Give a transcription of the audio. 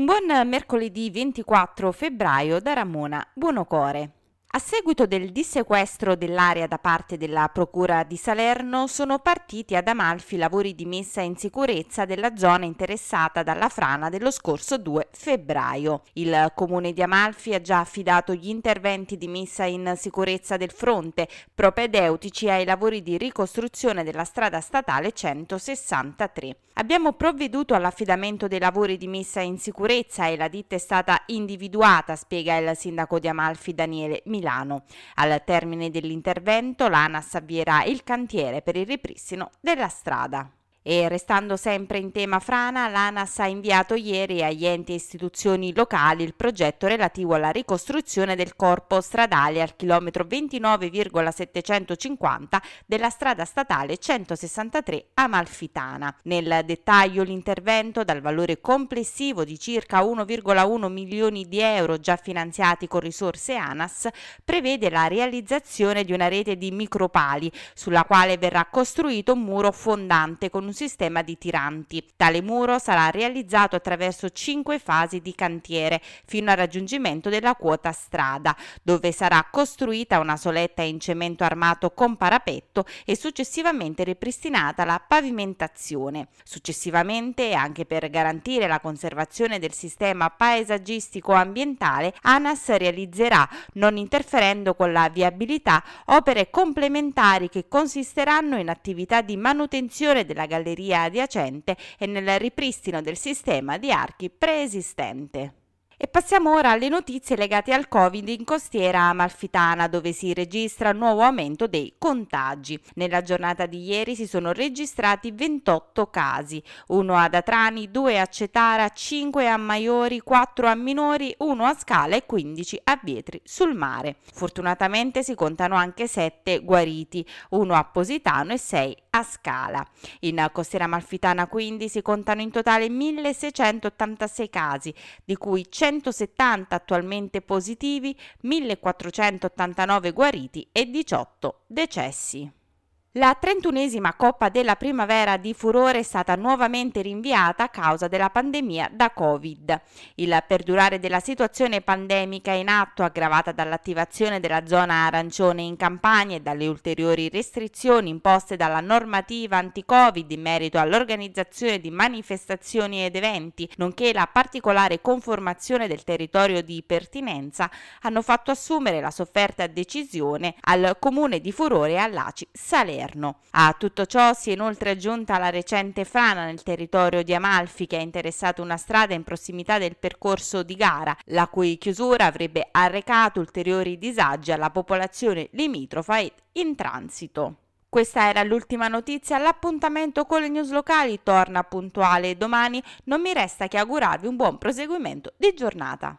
Un buon mercoledì 24 febbraio da Ramona Buonocore. A seguito del dissequestro dell'area da parte della Procura di Salerno sono partiti ad Amalfi lavori di messa in sicurezza della zona interessata dalla frana dello scorso 2 febbraio. Il comune di Amalfi ha già affidato gli interventi di messa in sicurezza del fronte propedeutici ai lavori di ricostruzione della strada statale 163. Abbiamo provveduto all'affidamento dei lavori di messa in sicurezza e la ditta è stata individuata, spiega il sindaco di Amalfi Daniele Milano. Al termine dell'intervento l'ANAS avvierà il cantiere per il ripristino della strada. E restando sempre in tema frana, l'ANAS ha inviato ieri agli enti e istituzioni locali il progetto relativo alla ricostruzione del corpo stradale al chilometro 29,750 della strada statale 163 Amalfitana. Nel dettaglio l'intervento, dal valore complessivo di circa 1,1 milioni di euro già finanziati con risorse ANAS, prevede la realizzazione di una rete di micropali sulla quale verrà costruito un muro fondante con un sistema di tiranti. Tale muro sarà realizzato attraverso cinque fasi di cantiere fino al raggiungimento della quota strada, dove sarà costruita una soletta in cemento armato con parapetto e successivamente ripristinata la pavimentazione. Successivamente, anche per garantire la conservazione del sistema paesaggistico ambientale, ANAS realizzerà, non interferendo con la viabilità, opere complementari che consisteranno in attività di manutenzione della galleria galleria adiacente e nel ripristino del sistema di archi preesistente. E passiamo ora alle notizie legate al Covid in costiera amalfitana, dove si registra un nuovo aumento dei contagi. Nella giornata di ieri si sono registrati 28 casi, uno ad Atrani, due a Cetara, 5 a Maiori, 4 a Minori, 1 a Scala e 15 a Vietri sul mare. Fortunatamente si contano anche 7 guariti, uno a Positano e 6 a Scala. In costiera amalfitana quindi si contano in totale 1686 casi, di cui 100 170 attualmente positivi, 1489 guariti e 18 decessi. La trentunesima Coppa della Primavera di Furore è stata nuovamente rinviata a causa della pandemia da Covid. Il perdurare della situazione pandemica in atto, aggravata dall'attivazione della zona arancione in Campania e dalle ulteriori restrizioni imposte dalla normativa anti-Covid in merito all'organizzazione di manifestazioni ed eventi, nonché la particolare conformazione del territorio di pertinenza, hanno fatto assumere la sofferta decisione al comune di Furore e all'ACI Salerno governo. A tutto ciò si è inoltre aggiunta la recente frana nel territorio di Amalfi che ha interessato una strada in prossimità del percorso di gara, la cui chiusura avrebbe arrecato ulteriori disagi alla popolazione limitrofa e in transito. Questa era l'ultima notizia, l'appuntamento con le news locali torna puntuale domani, non mi resta che augurarvi un buon proseguimento di giornata.